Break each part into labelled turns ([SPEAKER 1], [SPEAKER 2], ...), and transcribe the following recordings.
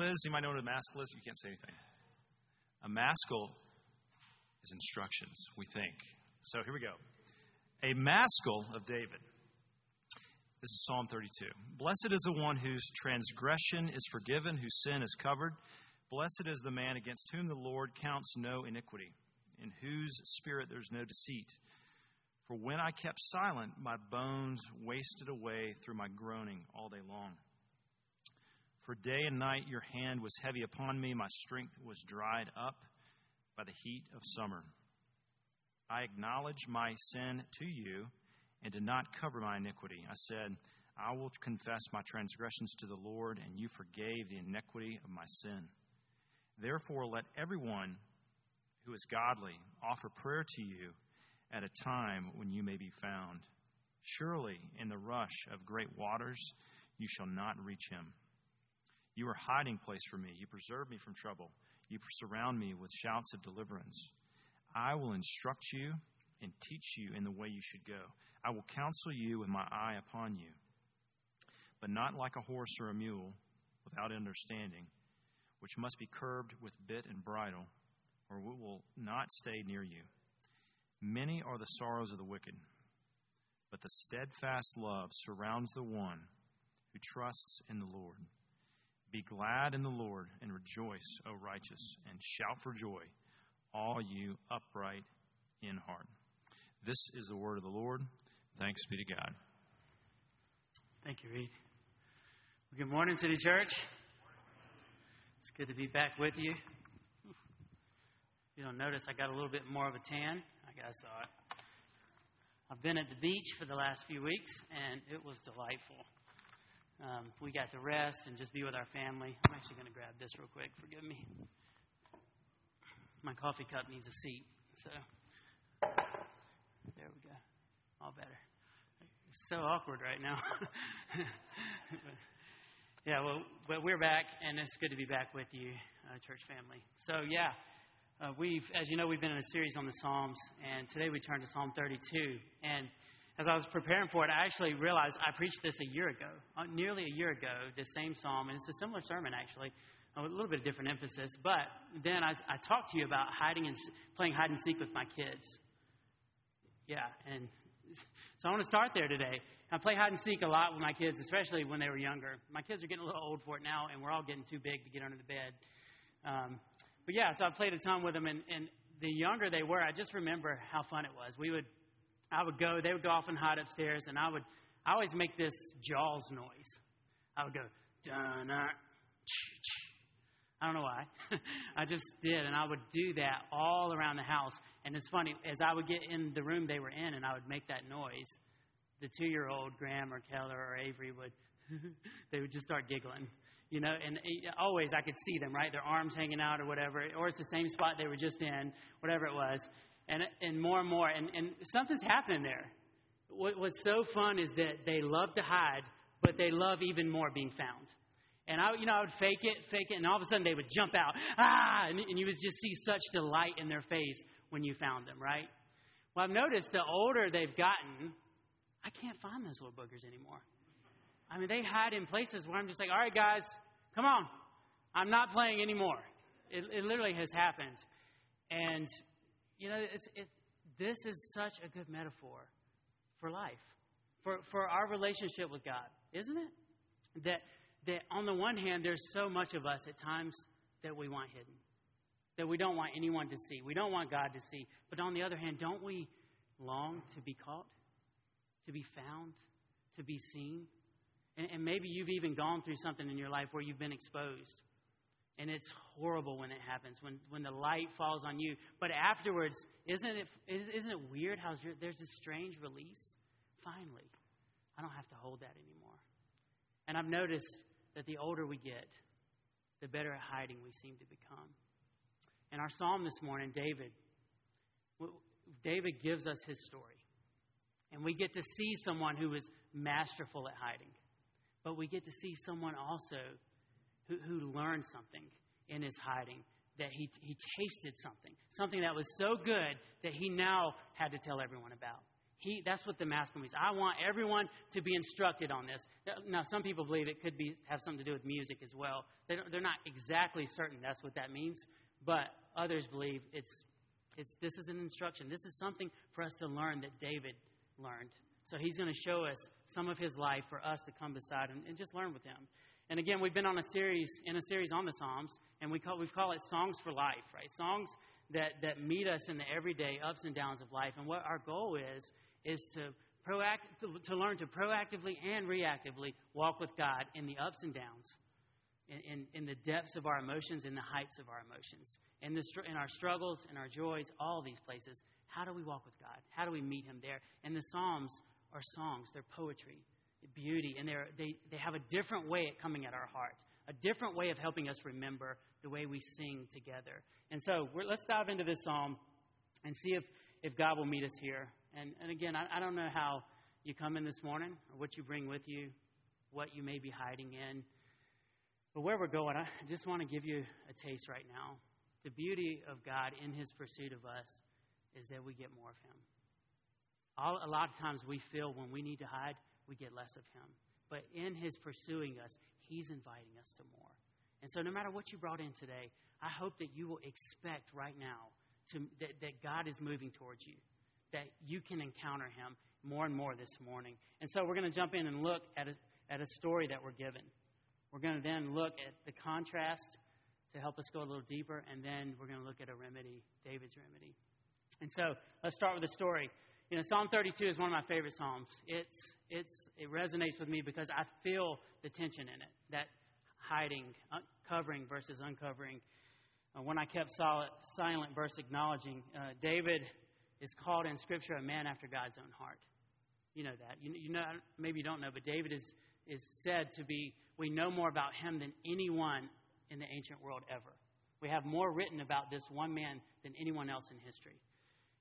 [SPEAKER 1] is? You might know what a maskil is. You can't say anything. A maskil is instructions, we think. So here we go. A maskil of David. This is Psalm 32. Blessed is the one whose transgression is forgiven, whose sin is covered. Blessed is the man against whom the Lord counts no iniquity, in whose spirit there's no deceit. For when I kept silent, my bones wasted away through my groaning all day long. For day and night your hand was heavy upon me, my strength was dried up by the heat of summer. I acknowledged my sin to you and did not cover my iniquity. I said, I will confess my transgressions to the Lord, and you forgave the iniquity of my sin. Therefore, let everyone who is godly offer prayer to you at a time when you may be found. Surely, in the rush of great waters, you shall not reach him. You are hiding place for me. You preserve me from trouble. You surround me with shouts of deliverance. I will instruct you and teach you in the way you should go. I will counsel you with my eye upon you, but not like a horse or a mule without understanding, which must be curbed with bit and bridle, or it will not stay near you. Many are the sorrows of the wicked, but the steadfast love surrounds the one who trusts in the Lord. Be glad in the Lord and rejoice, O righteous, and shout for joy, all you upright in heart. This is the word of the Lord. Thanks be to God.
[SPEAKER 2] Thank you, Reed. Well, good morning, City Church. It's good to be back with you. You don't notice I got a little bit more of a tan. I guess I it. I've been at the beach for the last few weeks, and it was delightful. Um, we got to rest and just be with our family. I'm actually going to grab this real quick. Forgive me. My coffee cup needs a seat. So there we go. All better. It's so awkward right now. yeah, well, but we're back, and it's good to be back with you, uh, church family. So, yeah, uh, we've, as you know, we've been in a series on the Psalms, and today we turn to Psalm 32. And as I was preparing for it, I actually realized I preached this a year ago, uh, nearly a year ago, this same psalm, and it's a similar sermon actually, with a little bit of different emphasis. But then I, I talked to you about hiding and playing hide and seek with my kids. Yeah, and so I want to start there today. I play hide and seek a lot with my kids, especially when they were younger. My kids are getting a little old for it now, and we're all getting too big to get under the bed. Um, but yeah, so I played a ton with them, and, and the younger they were, I just remember how fun it was. We would I would go, they would go off and hide upstairs, and I would, I always make this Jaws noise. I would go, dun ah, I don't know why. I just did, and I would do that all around the house. And it's funny, as I would get in the room they were in and I would make that noise, the two year old Graham or Keller or Avery would, they would just start giggling. You know, and eh, always I could see them, right? Their arms hanging out or whatever, or it's the same spot they were just in, whatever it was and, and more and more. And, and something's happening there. What, what's so fun is that they love to hide, but they love even more being found. And I, you know, I would fake it, fake it, and all of a sudden they would jump out, ah, and, and you would just see such delight in their face when you found them, right? Well, I've noticed the older they've gotten, I can't find those little boogers anymore. I mean, they hide in places where I'm just like, all right, guys, come on. I'm not playing anymore. It, it literally has happened. And you know, it, this is such a good metaphor for life, for, for our relationship with God, isn't it? That, that on the one hand, there's so much of us at times that we want hidden, that we don't want anyone to see. We don't want God to see. But on the other hand, don't we long to be caught, to be found, to be seen? And, and maybe you've even gone through something in your life where you've been exposed and it's horrible when it happens, when, when the light falls on you. But afterwards, isn't it, isn't it weird how there's this strange release? Finally, I don't have to hold that anymore. And I've noticed that the older we get, the better at hiding we seem to become. In our psalm this morning, David, David gives us his story. And we get to see someone who is masterful at hiding. But we get to see someone also who, who learned something in his hiding, that he, he tasted something, something that was so good that he now had to tell everyone about. He, that's what the maskil means. I want everyone to be instructed on this. Now, some people believe it could be, have something to do with music as well. They they're not exactly certain that's what that means, but others believe it's, it's, this is an instruction. This is something for us to learn that David learned. So he's going to show us some of his life for us to come beside and, and just learn with him. And again, we've been on a series in a series on the Psalms, and we call we call it songs for life, right? Songs that that meet us in the everyday ups and downs of life. And what our goal is is to proact to, to learn to proactively and reactively walk with God in the ups and downs, in, in, in the depths of our emotions, in the heights of our emotions, in the in our struggles, in our joys, all these places. How do we walk with God? How do we meet Him there? And the Psalms are songs. They're poetry beauty, and they they, have a different way of coming at our heart, a different way of helping us remember the way we sing together. And so let's dive into this psalm and see if, if God will meet us here. And, and again, I, I don't know how you come in this morning or what you bring with you, what you may be hiding in. But where we're going, I just want to give you a taste right now. The beauty of God in His pursuit of us is that we get more of Him. All, a lot of times we feel when we need to hide, we get less of him. But in his pursuing us, he's inviting us to more. And so, no matter what you brought in today, I hope that you will expect right now to, that, that God is moving towards you, that you can encounter him more and more this morning. And so, we're going to jump in and look at a, at a story that we're given. We're going to then look at the contrast to help us go a little deeper, and then we're going to look at a remedy, David's remedy. And so, let's start with the story. You know, Psalm 32 is one of my favorite Psalms. It's, it's, it resonates with me because I feel the tension in it that hiding, covering versus uncovering. Uh, when I kept solid, silent versus acknowledging, uh, David is called in Scripture a man after God's own heart. You know that. You, you know, maybe you don't know, but David is, is said to be, we know more about him than anyone in the ancient world ever. We have more written about this one man than anyone else in history.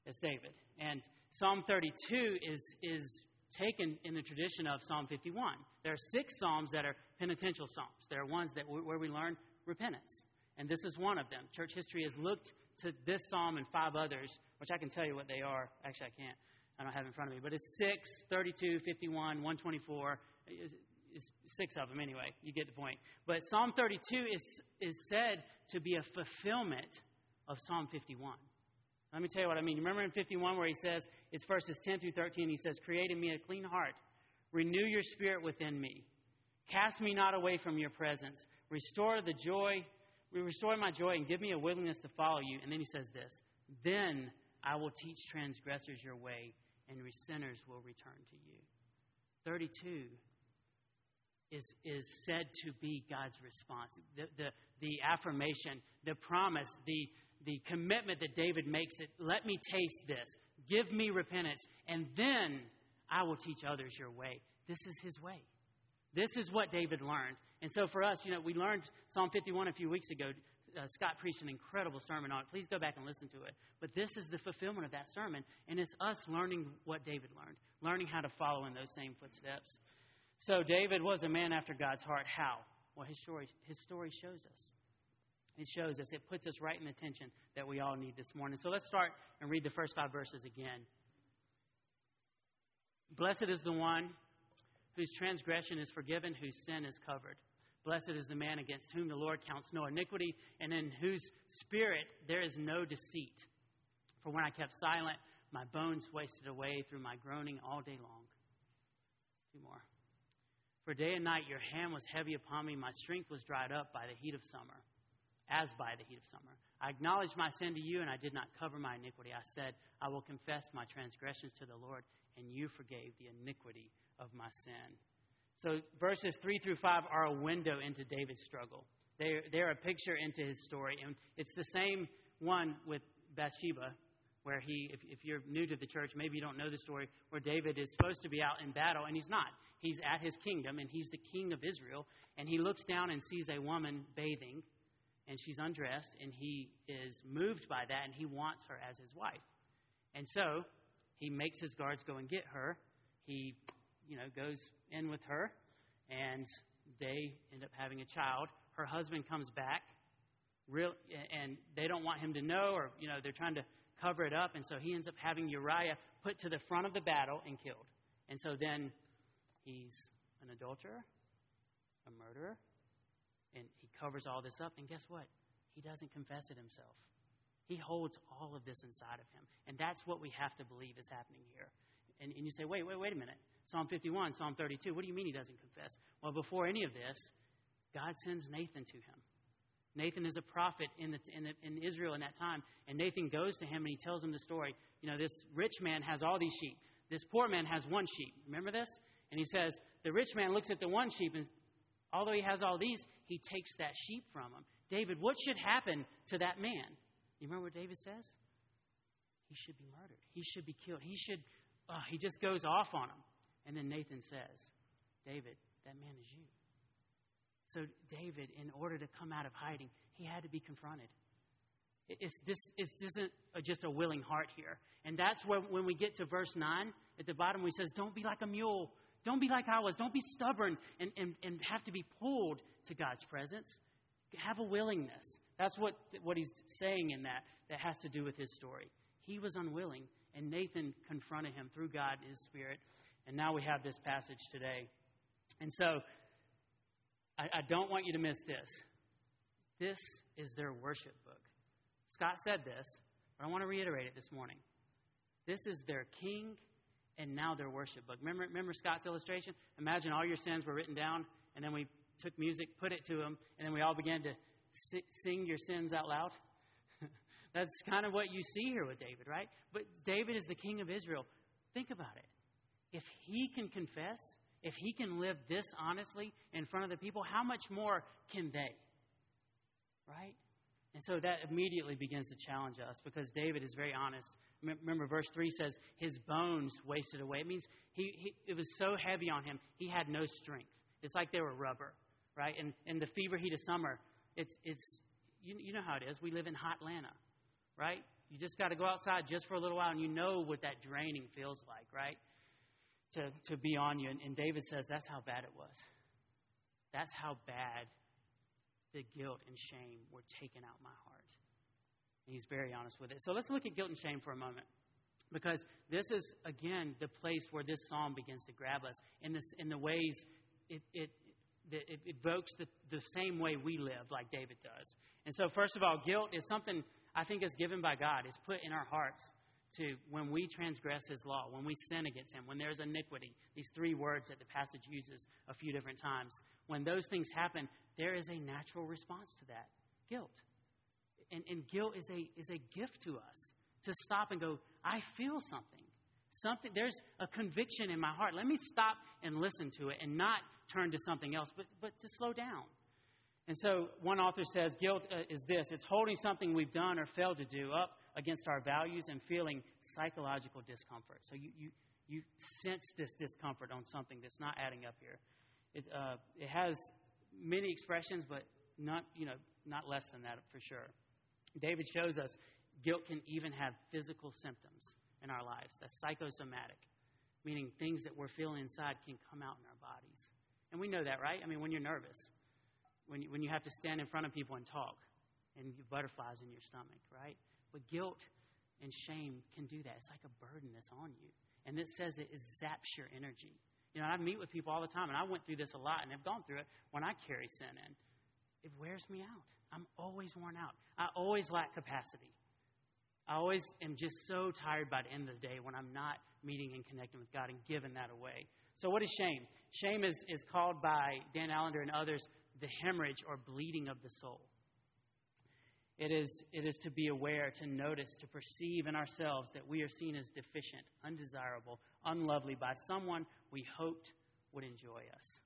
[SPEAKER 2] It's David. And Psalm 32 is, is taken in the tradition of Psalm 51. There are six Psalms that are penitential Psalms. There are ones that where we learn repentance. And this is one of them. Church history has looked to this Psalm and five others, which I can tell you what they are. Actually, I can't. I don't have it in front of me. But it's 6, 32, 51, 124. It's, it's six of them anyway. You get the point. But Psalm 32 is, is said to be a fulfillment of Psalm 51. Let me tell you what I mean. Remember in 51 where he says, it's verses 10 through 13, he says, Create in me a clean heart, renew your spirit within me. Cast me not away from your presence. Restore the joy, restore my joy, and give me a willingness to follow you. And then he says this Then I will teach transgressors your way, and sinners will return to you. 32 is, is said to be God's response. The, the, the affirmation, the promise, the, the commitment that David makes it let me taste this, give me repentance, and then I will teach others your way. This is his way. This is what David learned. And so for us, you know, we learned Psalm 51 a few weeks ago. Uh, Scott preached an incredible sermon on it. Please go back and listen to it. But this is the fulfillment of that sermon, and it's us learning what David learned, learning how to follow in those same footsteps. So David was a man after God's heart. How? Well, his story, his story shows us it shows us, it puts us right in the tension that we all need this morning. So let's start and read the first five verses again. Blessed is the one whose transgression is forgiven, whose sin is covered. Blessed is the man against whom the Lord counts no iniquity, and in whose spirit there is no deceit. For when I kept silent, my bones wasted away through my groaning all day long. Two more. For day and night your hand was heavy upon me, my strength was dried up by the heat of summer as by the heat of summer. I acknowledged my sin to you, and I did not cover my iniquity. I said, I will confess my transgressions to the Lord, and you forgave the iniquity of my sin. So, verses 3 through 5 are a window into David's struggle. They're, they're a picture into his story. And it's the same one with Bathsheba, where he, if, if you're new to the church, maybe you don't know the story, where David is supposed to be out in battle, and he's not. He's at his kingdom, and he's the king of Israel, and he looks down and sees a woman bathing and she's undressed, and he is moved by that, and he wants her as his wife. And so he makes his guards go and get her. He, you know, goes in with her, and they end up having a child. Her husband comes back, real, and they don't want him to know, or you know, they're trying to cover it up. And so he ends up having Uriah put to the front of the battle and killed. And so then he's an adulterer, a murderer, and covers all this up. And guess what? He doesn't confess it himself. He holds all of this inside of him. And that's what we have to believe is happening here. And, and you say, wait, wait, wait a minute. Psalm 51, Psalm 32. What do you mean he doesn't confess? Well, before any of this, God sends Nathan to him. Nathan is a prophet in, the, in, the, in Israel in that time. And Nathan goes to him and he tells him the story. You know, this rich man has all these sheep. This poor man has one sheep. Remember this? And he says, the rich man looks at the one sheep, and although he has all these, he takes that sheep from him. David, what should happen to that man? You remember what David says? He should be murdered. He should be killed. He should, uh, he just goes off on him. And then Nathan says, David, that man is you. So, David, in order to come out of hiding, he had to be confronted. It's, this, it isn't just a willing heart here. And that's where, when we get to verse 9, at the bottom, he says, Don't be like a mule. Don't be like I was. Don't be stubborn and, and, and have to be pulled to God's presence. Have a willingness. That's what, what he's saying in that, that has to do with his story. He was unwilling, and Nathan confronted him through God, his spirit. And now we have this passage today. And so, I, I don't want you to miss this. This is their worship book. Scott said this, but I want to reiterate it this morning. This is their king and now their worship book. Remember, remember Scott's illustration? Imagine all your sins were written down, and then we took music, put it to them, and then we all began to sing your sins out loud. That's kind of what you see here with David, right? But David is the king of Israel. Think about it. If he can confess, if he can live this honestly in front of the people, how much more can they? Right? And so that immediately begins to challenge us because David is very honest. Remember, verse 3 says, his bones wasted away. It means he, he, it was so heavy on him, he had no strength. It's like they were rubber, right? And in the fever heat of summer, it's, it's you, you know how it is. We live in hot Atlanta, right? You just got to go outside just for a little while, and you know what that draining feels like, right? to, to be on you. And, and David says that's how bad it was. That's how bad the guilt and shame were taken out my heart. He's very honest with it. So let's look at guilt and shame for a moment. Because this is, again, the place where this psalm begins to grab us in, this, in the ways it, it, it evokes the, the same way we live, like David does. And so, first of all, guilt is something I think is given by God. It's put in our hearts to when we transgress his law, when we sin against him, when there's iniquity, these three words that the passage uses a few different times, when those things happen, there is a natural response to that guilt. And, and guilt is a, is a gift to us to stop and go, I feel something. Something there's a conviction in my heart. Let me stop and listen to it and not turn to something else, but, but to slow down. And so one author says guilt uh, is this it's holding something we've done or failed to do up against our values and feeling psychological discomfort. So you, you, you sense this discomfort on something that's not adding up here. It, uh, it has many expressions, but not, you know, not less than that for sure. David shows us guilt can even have physical symptoms in our lives. That's psychosomatic, meaning things that we're feeling inside can come out in our bodies. And we know that, right? I mean, when you're nervous, when you, when you have to stand in front of people and talk, and butterflies in your stomach, right? But guilt and shame can do that. It's like a burden that's on you. And it says it zaps your energy. You know, I meet with people all the time, and I went through this a lot and have gone through it when I carry sin in. It wears me out. I'm always worn out. I always lack capacity. I always am just so tired by the end of the day when I'm not meeting and connecting with God and giving that away. So, what is shame? Shame is, is called by Dan Allender and others the hemorrhage or bleeding of the soul. It is, it is to be aware, to notice, to perceive in ourselves that we are seen as deficient, undesirable, unlovely by someone we hoped would enjoy us.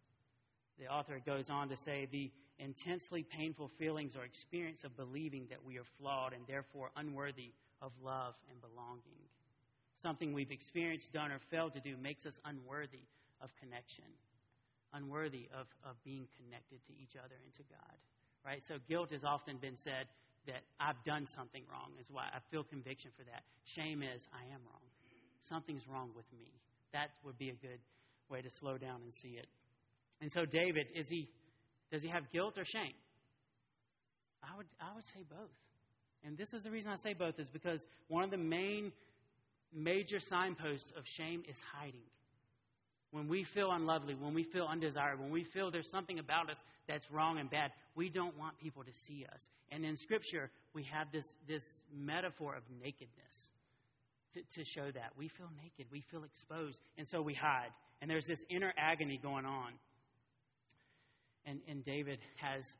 [SPEAKER 2] The author goes on to say the intensely painful feelings or experience of believing that we are flawed and therefore unworthy of love and belonging. Something we've experienced, done, or failed to do makes us unworthy of connection, unworthy of, of being connected to each other and to God. Right? So guilt has often been said that I've done something wrong, is why I feel conviction for that. Shame is I am wrong. Something's wrong with me. That would be a good way to slow down and see it. And so David, is he does he have guilt or shame? I would I would say both. And this is the reason I say both, is because one of the main major signposts of shame is hiding. When we feel unlovely, when we feel undesired, when we feel there's something about us that's wrong and bad, we don't want people to see us. And in Scripture, we have this, this metaphor of nakedness to, to show that. We feel naked, we feel exposed, and so we hide. And there's this inner agony going on. And, and David has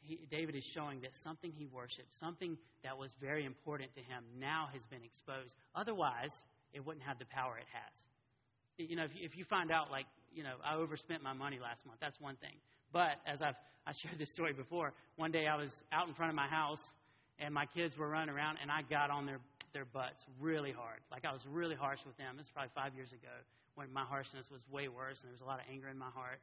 [SPEAKER 2] he, David is showing that something he worshiped, something that was very important to him, now has been exposed. Otherwise, it wouldn't have the power it has. You know, if you, if you find out, like, you know, I overspent my money last month, that's one thing. But as I've I shared this story before, one day I was out in front of my house and my kids were running around and I got on their their butts really hard. Like I was really harsh with them. This was probably five years ago when my harshness was way worse and there was a lot of anger in my heart.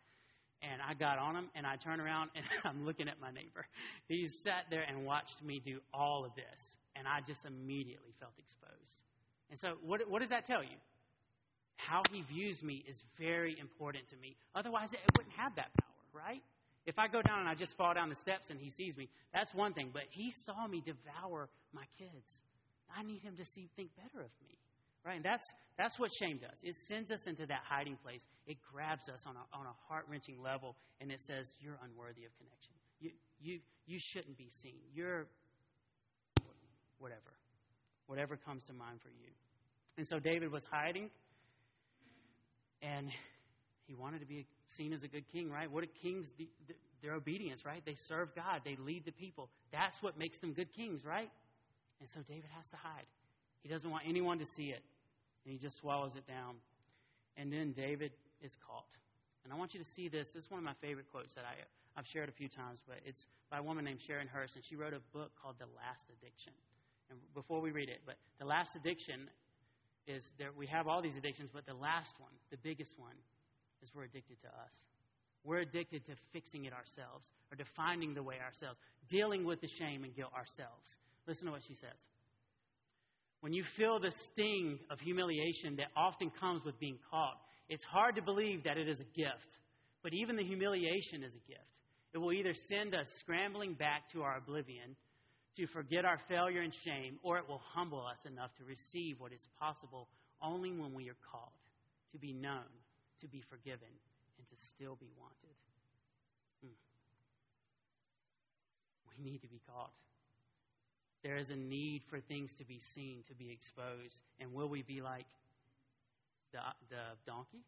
[SPEAKER 2] And I got on him and I turn around and I'm looking at my neighbor. He sat there and watched me do all of this. And I just immediately felt exposed. And so, what, what does that tell you? How he views me is very important to me. Otherwise, it wouldn't have that power, right? If I go down and I just fall down the steps and he sees me, that's one thing. But he saw me devour my kids. I need him to see, think better of me. Right? And that's, that's what shame does. It sends us into that hiding place. It grabs us on a, on a heart wrenching level, and it says, You're unworthy of connection. You, you, you shouldn't be seen. You're whatever. Whatever comes to mind for you. And so David was hiding, and he wanted to be seen as a good king, right? What are kings? The, the, their obedience, right? They serve God, they lead the people. That's what makes them good kings, right? And so David has to hide. He doesn't want anyone to see it. And he just swallows it down. And then David is caught. And I want you to see this. This is one of my favorite quotes that I, I've shared a few times, but it's by a woman named Sharon Hersh, and she wrote a book called The Last Addiction. And before we read it, but The Last Addiction is that we have all these addictions, but the last one, the biggest one, is we're addicted to us. We're addicted to fixing it ourselves or defining the way ourselves, dealing with the shame and guilt ourselves. Listen to what she says. When you feel the sting of humiliation that often comes with being caught, it's hard to believe that it is a gift. But even the humiliation is a gift. It will either send us scrambling back to our oblivion to forget our failure and shame, or it will humble us enough to receive what is possible only when we are called, to be known, to be forgiven, and to still be wanted. Hmm. We need to be called. There is a need for things to be seen, to be exposed. And will we be like the, the donkey?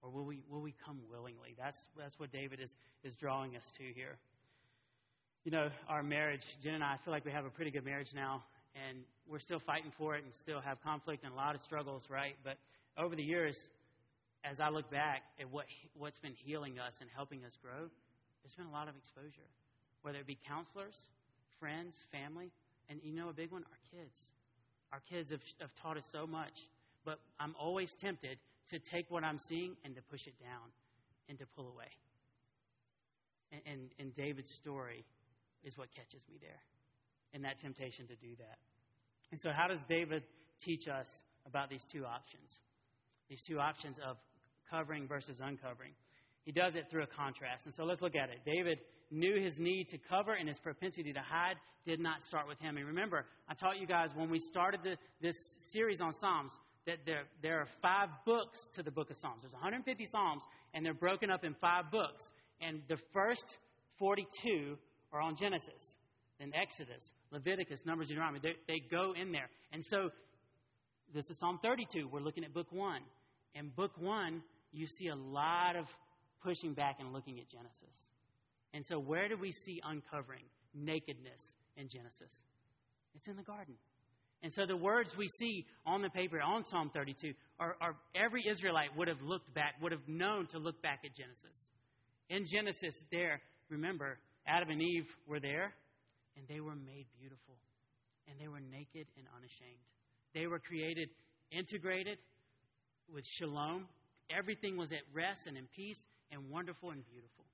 [SPEAKER 2] Or will we, will we come willingly? That's, that's what David is, is drawing us to here. You know, our marriage, Jen and I, I feel like we have a pretty good marriage now, and we're still fighting for it and still have conflict and a lot of struggles, right? But over the years, as I look back at what, what's been healing us and helping us grow, there's been a lot of exposure. Whether it be counselors, friends, family, and you know a big one? Our kids. Our kids have, have taught us so much. But I'm always tempted to take what I'm seeing and to push it down and to pull away. And, and, and David's story is what catches me there, and that temptation to do that. And so, how does David teach us about these two options? These two options of covering versus uncovering. He does it through a contrast. And so let's look at it. David knew his need to cover and his propensity to hide did not start with him. And remember, I taught you guys when we started the, this series on Psalms that there, there are five books to the book of Psalms. There's 150 Psalms, and they're broken up in five books. And the first 42 are on Genesis, then Exodus, Leviticus, Numbers, Deuteronomy. They, they go in there. And so this is Psalm 32. We're looking at book one. In book one, you see a lot of pushing back and looking at Genesis. And so, where do we see uncovering nakedness in Genesis? It's in the garden. And so, the words we see on the paper on Psalm 32 are, are every Israelite would have looked back, would have known to look back at Genesis. In Genesis, there, remember, Adam and Eve were there, and they were made beautiful, and they were naked and unashamed. They were created integrated with shalom. Everything was at rest and in peace and wonderful and beautiful.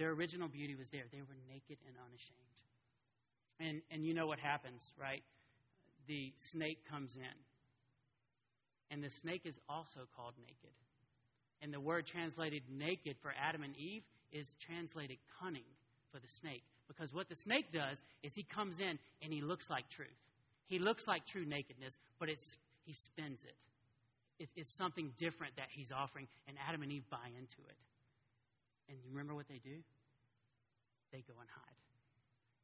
[SPEAKER 2] Their original beauty was there. They were naked and unashamed. And, and you know what happens, right? The snake comes in. And the snake is also called naked. And the word translated naked for Adam and Eve is translated cunning for the snake. Because what the snake does is he comes in and he looks like truth. He looks like true nakedness, but it's, he spins it. It's, it's something different that he's offering, and Adam and Eve buy into it. And you remember what they do? They go and hide.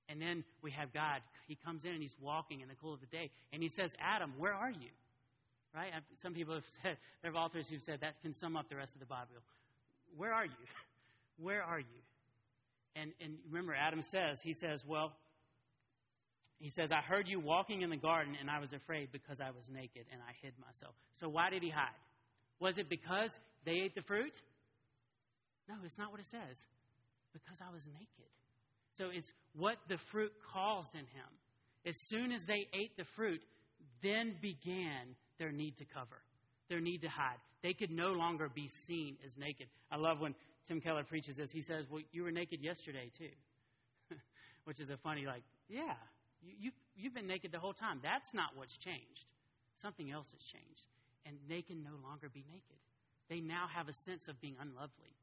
[SPEAKER 2] And then we have God. He comes in and he's walking in the cool of the day, and he says, Adam, where are you? Right? Some people have said, there are authors who've said that can sum up the rest of the Bible. Where are you? Where are you? And, and remember, Adam says, he says, well, he says, I heard you walking in the garden, and I was afraid because I was naked and I hid myself. So why did he hide? Was it because they ate the fruit? No, it's not what it says. Because I was naked. So it's what the fruit caused in him. As soon as they ate the fruit, then began their need to cover, their need to hide. They could no longer be seen as naked. I love when Tim Keller preaches this. He says, Well, you were naked yesterday, too. Which is a funny, like, yeah, you, you've, you've been naked the whole time. That's not what's changed. Something else has changed. And they can no longer be naked. They now have a sense of being unlovely.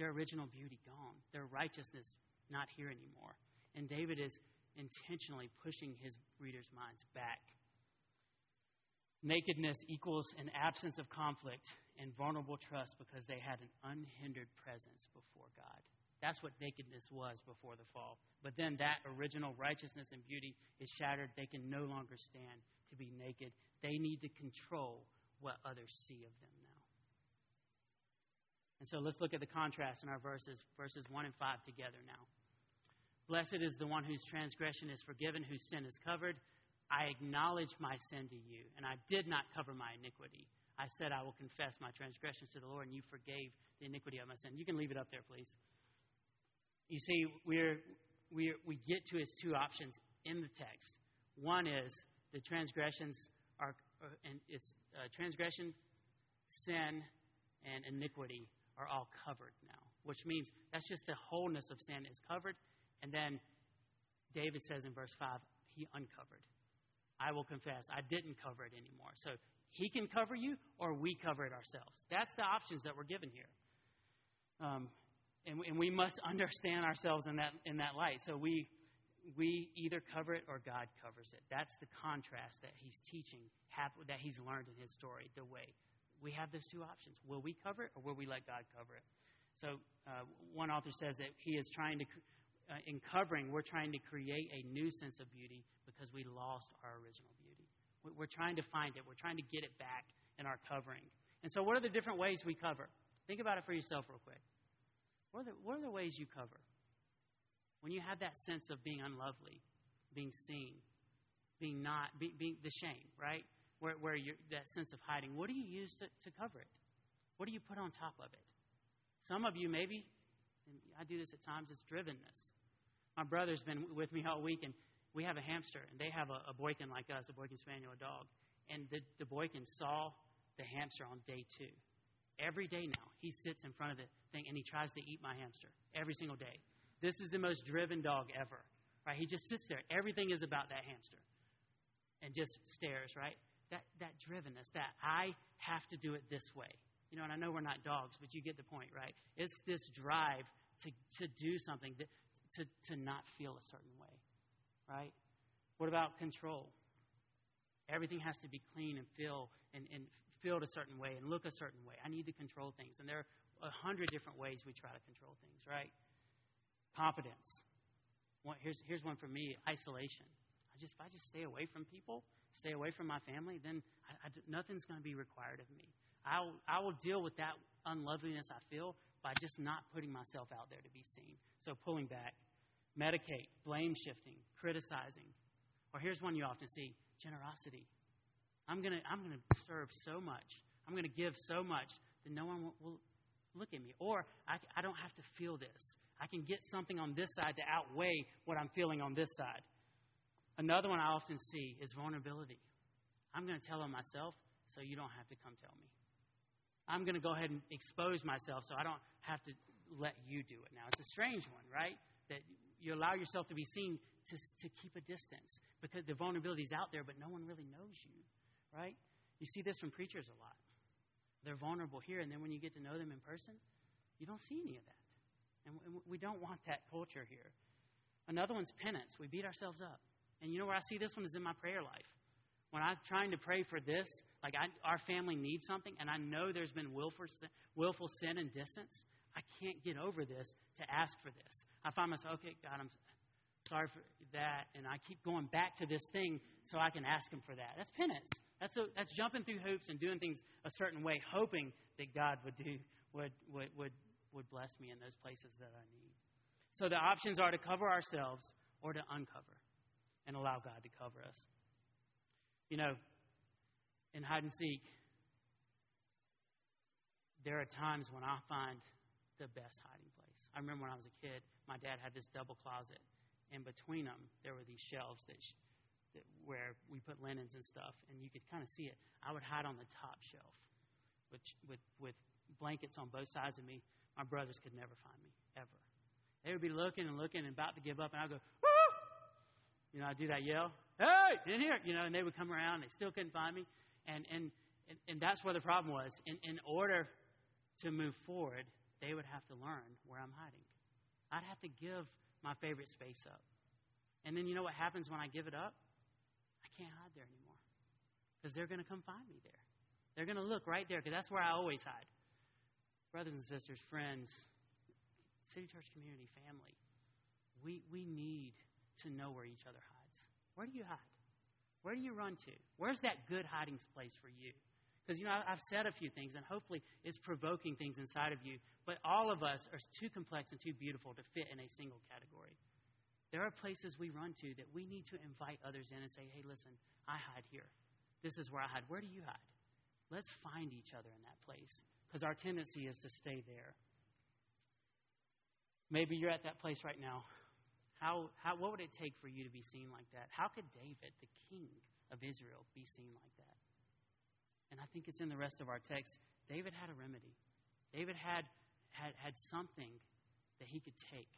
[SPEAKER 2] Their original beauty gone. Their righteousness not here anymore. And David is intentionally pushing his readers' minds back. Nakedness equals an absence of conflict and vulnerable trust because they had an unhindered presence before God. That's what nakedness was before the fall. But then that original righteousness and beauty is shattered. They can no longer stand to be naked. They need to control what others see of them. And so let's look at the contrast in our verses, verses 1 and 5 together now. Blessed is the one whose transgression is forgiven, whose sin is covered. I acknowledge my sin to you, and I did not cover my iniquity. I said, I will confess my transgressions to the Lord, and you forgave the iniquity of my sin. You can leave it up there, please. You see, we're, we're, we get to his two options in the text. One is the transgressions are, uh, and it's uh, transgression, sin, and iniquity are all covered now, which means that's just the wholeness of sin is covered. And then David says in verse 5, he uncovered. I will confess, I didn't cover it anymore. So he can cover you, or we cover it ourselves. That's the options that we're given here. Um, and, and we must understand ourselves in that, in that light. So we, we either cover it or God covers it. That's the contrast that he's teaching, that he's learned in his story, the way. We have those two options. Will we cover it or will we let God cover it? So uh, one author says that he is trying to, uh, in covering, we're trying to create a new sense of beauty because we lost our original beauty. We're trying to find it. We're trying to get it back in our covering. And so what are the different ways we cover? Think about it for yourself real quick. What are, the, what are the ways you cover? When you have that sense of being unlovely, being seen, being not, be, being the shame, right? Where, where that sense of hiding, what do you use to, to cover it? What do you put on top of it? Some of you, maybe, and I do this at times, it's drivenness. My brother's been with me all week, and we have a hamster, and they have a, a Boykin like us, a Boykin Spaniel, a dog. And the, the Boykin saw the hamster on day two. Every day now, he sits in front of the thing and he tries to eat my hamster every single day. This is the most driven dog ever. Right? He just sits there. Everything is about that hamster. And just stares, right? That that drivenness, that I have to do it this way. You know, and I know we're not dogs, but you get the point, right? It's this drive to, to do something, that, to, to not feel a certain way, right? What about control? Everything has to be clean and feel and, and feel a certain way and look a certain way. I need to control things. And there are a hundred different ways we try to control things, right? Competence. Here's, here's one for me isolation. I just, if I just stay away from people, stay away from my family, then I, I, nothing's going to be required of me. I'll, I will deal with that unloveliness I feel by just not putting myself out there to be seen. So pulling back, medicate, blame shifting, criticizing. Or here's one you often see generosity. I'm going to I'm to serve so much. I'm going to give so much that no one will, will look at me. Or I, I don't have to feel this. I can get something on this side to outweigh what I'm feeling on this side. Another one I often see is vulnerability. I'm going to tell on myself so you don't have to come tell me. I'm going to go ahead and expose myself so I don't have to let you do it. Now, it's a strange one, right? That you allow yourself to be seen to, to keep a distance because the vulnerability is out there, but no one really knows you right? You see this from preachers a lot. They're vulnerable here, and then when you get to know them in person, you don't see any of that. And we don't want that culture here. Another one's penance. We beat ourselves up. And you know where I see this one is in my prayer life. When I'm trying to pray for this, like I, our family needs something, and I know there's been willful sin, willful sin and distance, I can't get over this to ask for this. I find myself, okay, God, I'm sorry for that, and I keep going back to this thing so I can ask Him for that. That's penance. That's a, that's jumping through hoops and doing things a certain way, hoping that God would do would would would would bless me in those places that I need. So the options are to cover ourselves or to uncover and allow God to cover us. You know, in hide and seek, there are times when I find the best hiding place. I remember when I was a kid, my dad had this double closet, and between them there were these shelves that, sh- that where we put linens and stuff, and you could kind of see it. I would hide on the top shelf, which with with blankets on both sides of me. My brothers could never find me ever. They would be looking and looking and about to give up, and I'd go, Woo! You know, I'd do that yell, Hey, in here! You know, and they would come around. They still couldn't find me, and and and, and that's where the problem was. In in order to move forward, they would have to learn where I'm hiding. I'd have to give my favorite space up. And then you know what happens when I give it up? I can't hide there anymore. Because they're going to come find me there. They're going to look right there, because that's where I always hide. Brothers and sisters, friends, City Church community, family, we, we need to know where each other hides. Where do you hide? Where do you run to? Where's that good hiding place for you? Because, you know, I've said a few things, and hopefully it's provoking things inside of you, but all of us are too complex and too beautiful to fit in a single category. There are places we run to that we need to invite others in and say, hey, listen, I hide here. This is where I hide. Where do you hide? Let's find each other in that place because our tendency is to stay there. Maybe you're at that place right now. How, how, what would it take for you to be seen like that? How could David, the king of Israel, be seen like that? and I think it's in the rest of our text, David had a remedy. David had, had, had something that he could take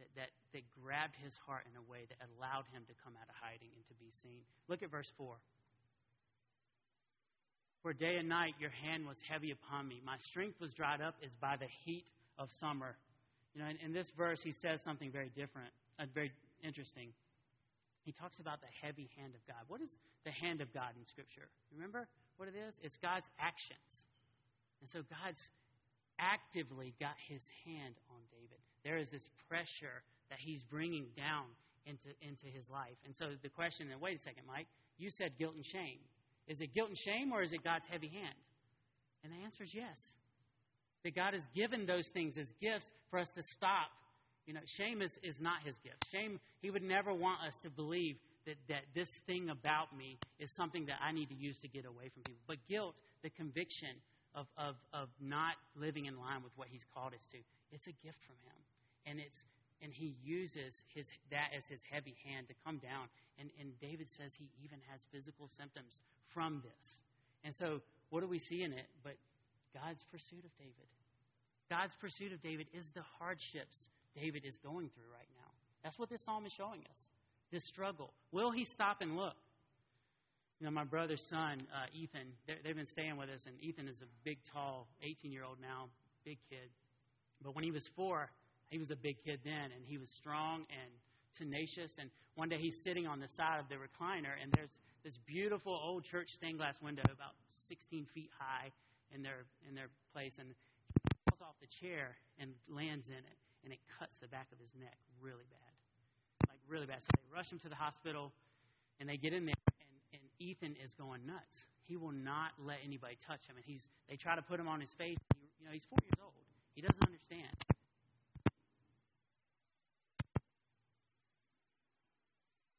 [SPEAKER 2] that, that, that grabbed his heart in a way that allowed him to come out of hiding and to be seen. Look at verse 4. For day and night your hand was heavy upon me. My strength was dried up as by the heat of summer. You know, in, in this verse, he says something very different, uh, very interesting. He talks about the heavy hand of God. What is the hand of God in Scripture? Remember what it is? It's God's actions. And so God's actively got his hand on David. There is this pressure that he's bringing down into, into his life. And so the question then, wait a second, Mike, you said guilt and shame. Is it guilt and shame or is it God's heavy hand? And the answer is yes. That God has given those things as gifts for us to stop you know, shame is, is not his gift. Shame, he would never want us to believe that, that this thing about me is something that I need to use to get away from people. But guilt, the conviction of, of, of not living in line with what he's called us to, it's a gift from him. And it's and he uses his that as his heavy hand to come down. And, and David says he even has physical symptoms from this. And so what do we see in it? But God's pursuit of David. God's pursuit of David is the hardships David is going through right now. That's what this psalm is showing us this struggle. Will he stop and look? You know, my brother's son, uh, Ethan, they've been staying with us, and Ethan is a big, tall, 18 year old now, big kid. But when he was four, he was a big kid then, and he was strong and tenacious. And one day he's sitting on the side of the recliner, and there's this beautiful old church stained glass window about 16 feet high in their, in their place, and falls off the chair and lands in it and it cuts the back of his neck really bad. Like, really bad. So they rush him to the hospital, and they get in there, and, and Ethan is going nuts. He will not let anybody touch him. And he's, they try to put him on his face. He, you know, he's four years old. He doesn't understand. I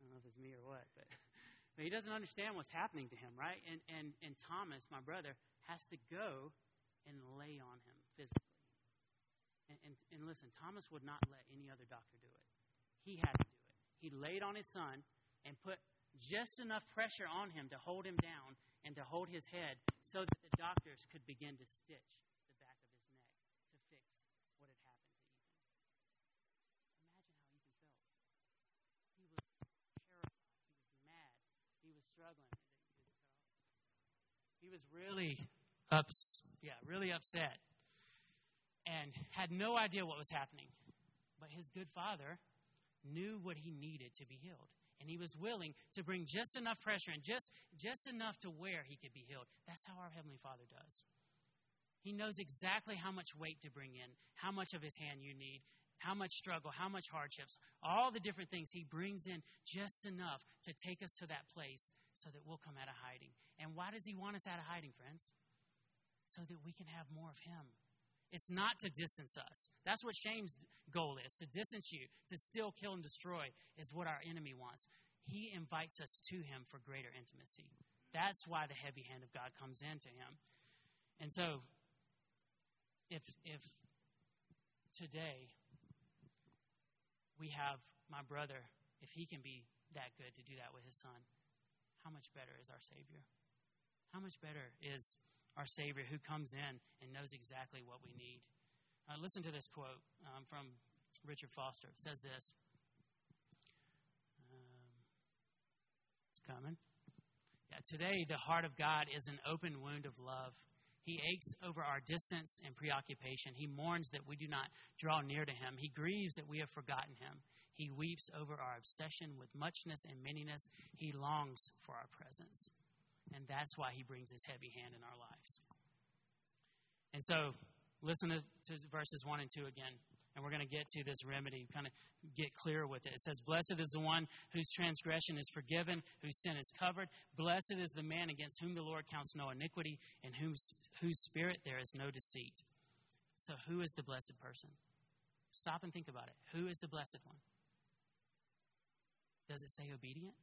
[SPEAKER 2] don't know if it's me or what, but, but he doesn't understand what's happening to him, right? And, and, and Thomas, my brother, has to go and lay on him physically. And, and, and listen, Thomas would not let any other doctor do it. He had to do it. He laid on his son and put just enough pressure on him to hold him down and to hold his head so that the doctors could begin to stitch the back of his neck to fix what had happened to Ethan. Imagine how Ethan felt. He was terrified. He was mad. He was struggling. He was really ups, yeah, really upset and had no idea what was happening. But his good father knew what he needed to be healed. And he was willing to bring just enough pressure and just, just enough to where he could be healed. That's how our Heavenly Father does. He knows exactly how much weight to bring in, how much of his hand you need, how much struggle, how much hardships, all the different things he brings in just enough to take us to that place so that we'll come out of hiding. And why does he want us out of hiding, friends? So that we can have more of him. It's not to distance us. That's what shame's goal is to distance you, to still kill and destroy, is what our enemy wants. He invites us to him for greater intimacy. That's why the heavy hand of God comes into him. And so, if, if today we have my brother, if he can be that good to do that with his son, how much better is our Savior? How much better is our Savior who comes in and knows exactly what we need. Uh, listen to this quote um, from Richard Foster. It says this um, It's coming. Yeah, today, the heart of God is an open wound of love. He aches over our distance and preoccupation. He mourns that we do not draw near to him. He grieves that we have forgotten him. He weeps over our obsession with muchness and manyness. He longs for our presence. And that's why he brings his heavy hand in our lives. And so, listen to, to verses 1 and 2 again. And we're going to get to this remedy, kind of get clear with it. It says, Blessed is the one whose transgression is forgiven, whose sin is covered. Blessed is the man against whom the Lord counts no iniquity, and whose, whose spirit there is no deceit. So, who is the blessed person? Stop and think about it. Who is the blessed one? Does it say obedient?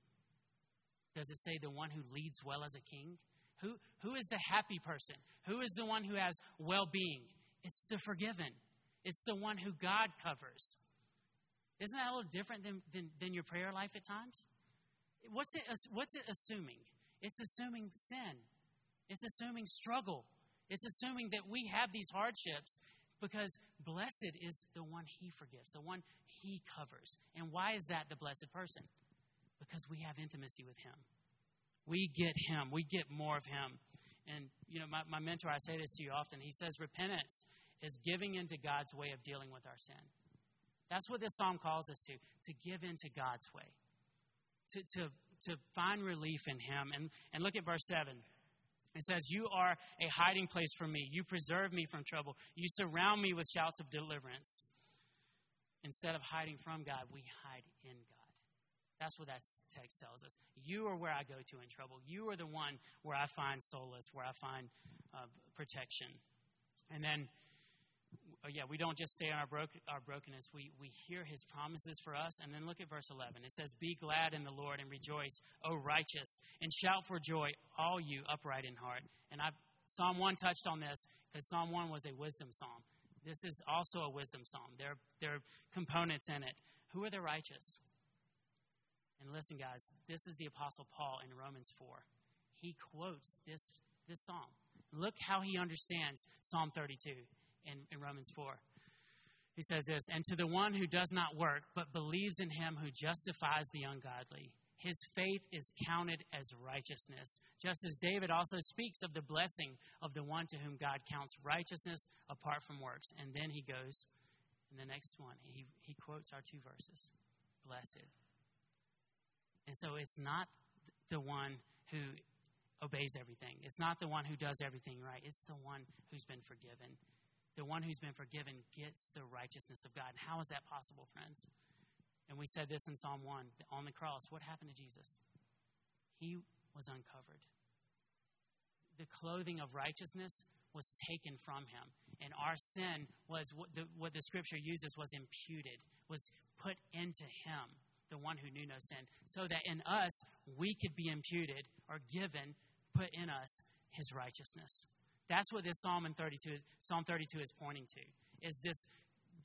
[SPEAKER 2] Does it say the one who leads well as a king? Who, who is the happy person? Who is the one who has well being? It's the forgiven, it's the one who God covers. Isn't that a little different than, than, than your prayer life at times? What's it, what's it assuming? It's assuming sin, it's assuming struggle, it's assuming that we have these hardships because blessed is the one he forgives, the one he covers. And why is that the blessed person? Because we have intimacy with Him. We get Him, we get more of Him. And, you know, my, my mentor, I say this to you often, he says repentance is giving into God's way of dealing with our sin. That's what this psalm calls us to, to give into God's way, to, to, to find relief in Him. And, and look at verse 7. It says, You are a hiding place for me. You preserve me from trouble. You surround me with shouts of deliverance. Instead of hiding from God, we hide in God. That's what that text tells us. You are where I go to in trouble. You are the one where I find solace, where I find uh, protection. And then, Uh, yeah, we don't just stay on our, bro- our brokenness. We, we hear his promises for us. And then look at verse 11. It says, Be glad in the Lord and rejoice, O righteous, and shout for joy, all you upright in heart. And I've, Psalm 1 touched on this because Psalm 1 was a wisdom psalm. This is also a wisdom psalm. There, there are components in it. Who are the righteous? And listen, guys, this is the Apostle Paul in Romans 4. He quotes this, this psalm. Look how he understands Psalm 32 in, in Romans 4. He says this And to the one who does not work, but believes in him who justifies the ungodly, his faith is counted as righteousness. Just as David also speaks of the blessing of the one to whom God counts righteousness apart from works. And then he goes, in the next one, he, he quotes our two verses Blessed and so it's not the one who obeys everything. It's not the one who does everything right. It's the one who's been forgiven. The one who's been forgiven gets the righteousness of God. How is that possible, friends? And we said this in Psalm 1 on the cross. What happened to Jesus? He was uncovered. The clothing of righteousness was taken from him. And our sin was what the, what the scripture uses was imputed, was put into him the one who knew no sin, so that in us we could be imputed or given, put in us his righteousness. That's what this Psalm 32, Psalm 32 is pointing to. Is this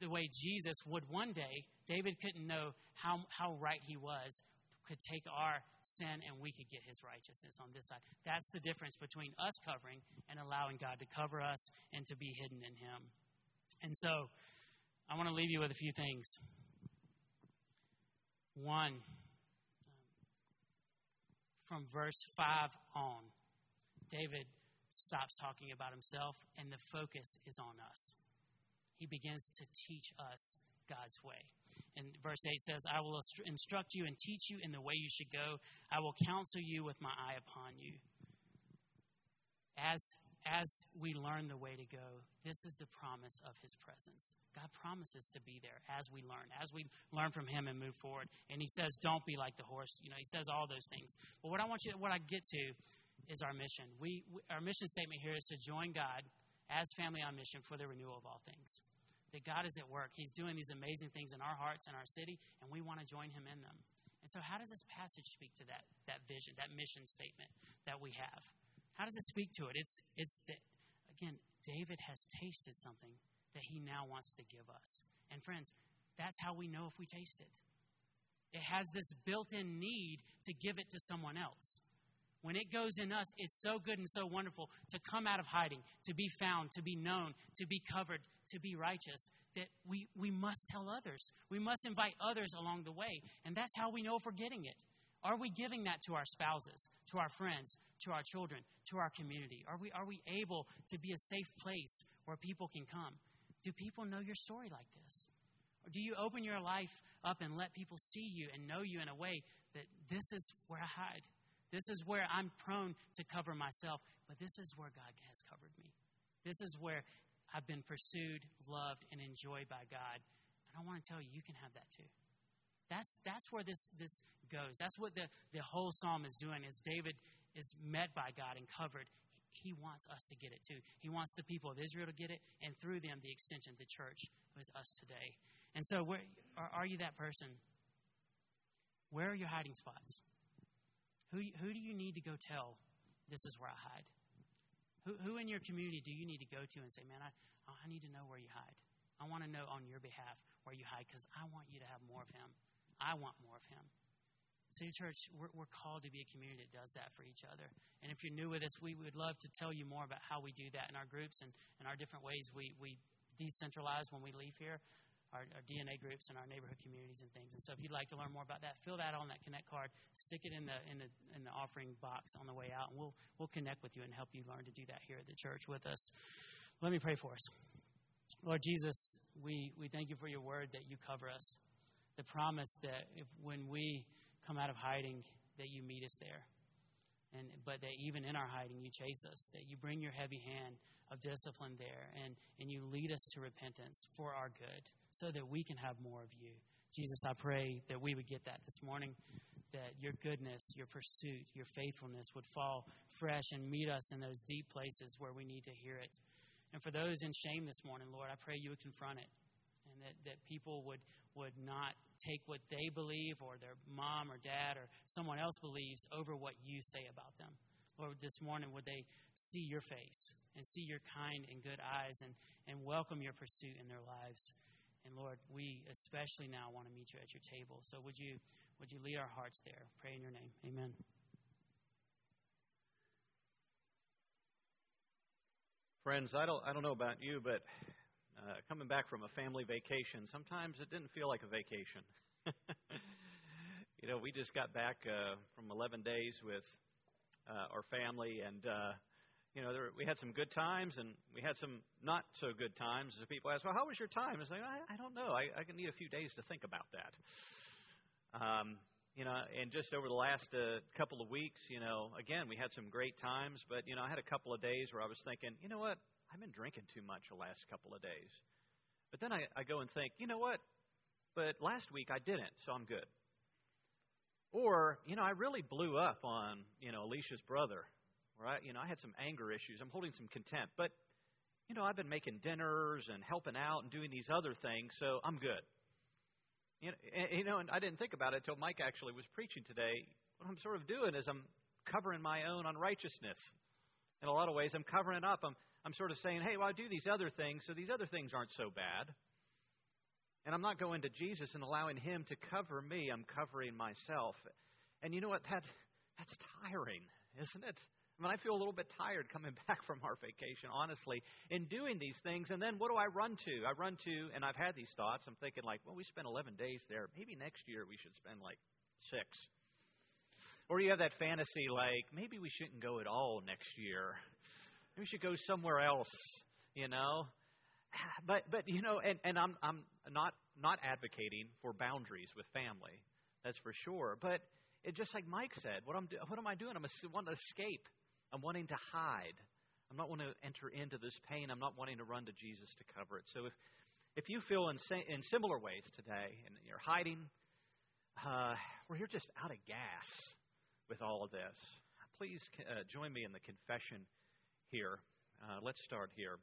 [SPEAKER 2] the way Jesus would one day, David couldn't know how, how right he was, could take our sin and we could get his righteousness on this side. That's the difference between us covering and allowing God to cover us and to be hidden in him. And so I want to leave you with a few things. One, from verse 5 on, David stops talking about himself and the focus is on us. He begins to teach us God's way. And verse 8 says, I will instruct you and teach you in the way you should go. I will counsel you with my eye upon you. As, as we learn the way to go, this is the promise of his presence. God promises to be there as we learn, as we learn from him and move forward. And he says, Don't be like the horse. You know, he says all those things. But what I want you, what I get to is our mission. We, we, our mission statement here is to join God as family on mission for the renewal of all things. That God is at work. He's doing these amazing things in our hearts and our city, and we want to join Him in them. And so, how does this passage speak to that, that vision, that mission statement that we have? How does it speak to it? It's, it's that, again, David has tasted something that he now wants to give us. And, friends, that's how we know if we taste it. It has this built in need to give it to someone else. When it goes in us, it's so good and so wonderful to come out of hiding, to be found, to be known, to be covered, to be righteous, that we, we must tell others. We must invite others along the way. And that's how we know if we're getting it. Are we giving that to our spouses, to our friends, to our children, to our community? Are we, are we able to be a safe place where people can come? Do people know your story like this? Or do you open your life up and let people see you and know you in a way that this is where I hide? This is where I'm prone to cover myself, but this is where God has covered me. This is where I've been pursued, loved, and enjoyed by God. And I want to tell you, you can have that too. That's, that's where this, this goes. That's what the, the whole psalm is doing is David is met by God and covered. He wants us to get it too. He wants the people of Israel to get it, and through them, the extension, of the church, is us today. And so, where, are, are you that person? Where are your hiding spots? Who, who do you need to go tell this is where I hide? Who, who in your community do you need to go to and say, man, I, I need to know where you hide? I want to know on your behalf where you hide because I want you to have more of Him. I want more of Him. City Church, we're, we're, called to be a community that does that for each other. And if you're new with us, we would love to tell you more about how we do that in our groups and, and our different ways we, we decentralize when we leave here our, our, DNA groups and our neighborhood communities and things. And so, if you'd like to learn more about that, fill that out on that Connect card, stick it in the in the in the offering box on the way out, and we'll we'll connect with you and help you learn to do that here at the church with us. Let me pray for us. Lord Jesus, we, we thank you for your word that you cover us. The promise that if when we come out of hiding, that you meet us there. And, but that even in our hiding, you chase us, that you bring your heavy hand of discipline there, and, and you lead us to repentance for our good so that we can have more of you. Jesus, I pray that we would get that this morning, that your goodness, your pursuit, your faithfulness would fall fresh and meet us in those deep places where we need to hear it. And for those in shame this morning, Lord, I pray you would confront it that, that people would, would not take what they believe or their mom or dad or someone else believes over what you say about them. Lord, this morning, would they see your face and see your kind and good eyes and, and welcome your pursuit in their lives? And Lord, we especially now want to meet you at your table. So would you would you lead our hearts there? Pray in your name. Amen.
[SPEAKER 3] Friends, I don't I don't know about you, but uh, coming back from a family vacation, sometimes it didn't feel like a vacation. you know, we just got back uh, from 11 days with uh, our family, and uh, you know, there, we had some good times and we had some not so good times. As people ask, "Well, how was your time?" It's like, I, I don't know. I, I need a few days to think about that. Um, you know, and just over the last uh, couple of weeks, you know, again, we had some great times, but you know, I had a couple of days where I was thinking, you know what, I've been drinking too much the last couple of days. But then I, I go and think, you know what, but last week I didn't, so I'm good. Or, you know, I really blew up on, you know, Alicia's brother. Right? You know, I had some anger issues. I'm holding some contempt. But, you know, I've been making dinners and helping out and doing these other things, so I'm good. You know, and, you know, and I didn't think about it until Mike actually was preaching today. What I'm sort of doing is I'm covering my own unrighteousness. In a lot of ways, I'm covering it up. I'm, I'm sort of saying, hey, well, I do these other things, so these other things aren't so bad. And I'm not going to Jesus and allowing Him to cover me. I'm covering myself. And you know what? That, that's tiring, isn't it? I mean, I feel a little bit tired coming back from our vacation, honestly, in doing these things. And then what do I run to? I run to, and I've had these thoughts. I'm thinking, like, well, we spent 11 days there. Maybe next year we should spend like six. Or you have that fantasy, like, maybe we shouldn't go at all next year. Maybe we should go somewhere else, you know? but but you know, and, and I'm I'm not not advocating for boundaries with family. That's for sure. But it just like Mike said, what I'm what am I doing? I'm a, wanting to escape. I'm wanting to hide. I'm not wanting to enter into this pain. I'm not wanting to run to Jesus to cover it. So if if you feel in in similar ways today, and you're hiding, uh, you're just out of gas with all of this, please uh, join me in the confession here. Uh, let's start here.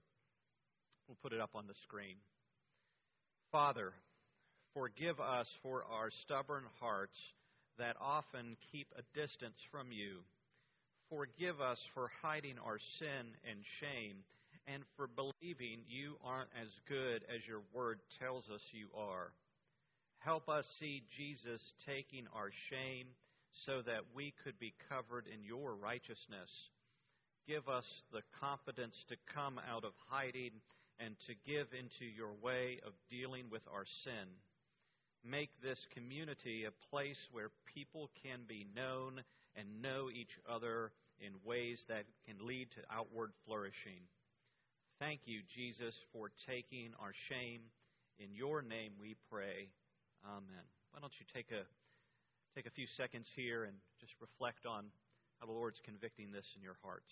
[SPEAKER 3] We'll put it up on the screen. Father, forgive us for our stubborn hearts that often keep a distance from you. Forgive us for hiding our sin and shame and for believing you aren't as good as your word tells us you are. Help us see Jesus taking our shame so that we could be covered in your righteousness. Give us the confidence to come out of hiding and to give into your way of dealing with our sin. Make this community a place where people can be known and know each other in ways that can lead to outward flourishing. Thank you, Jesus, for taking our shame. In your name we pray. Amen. Why don't you take a take a few seconds here and just reflect on how the Lord's convicting this in your hearts.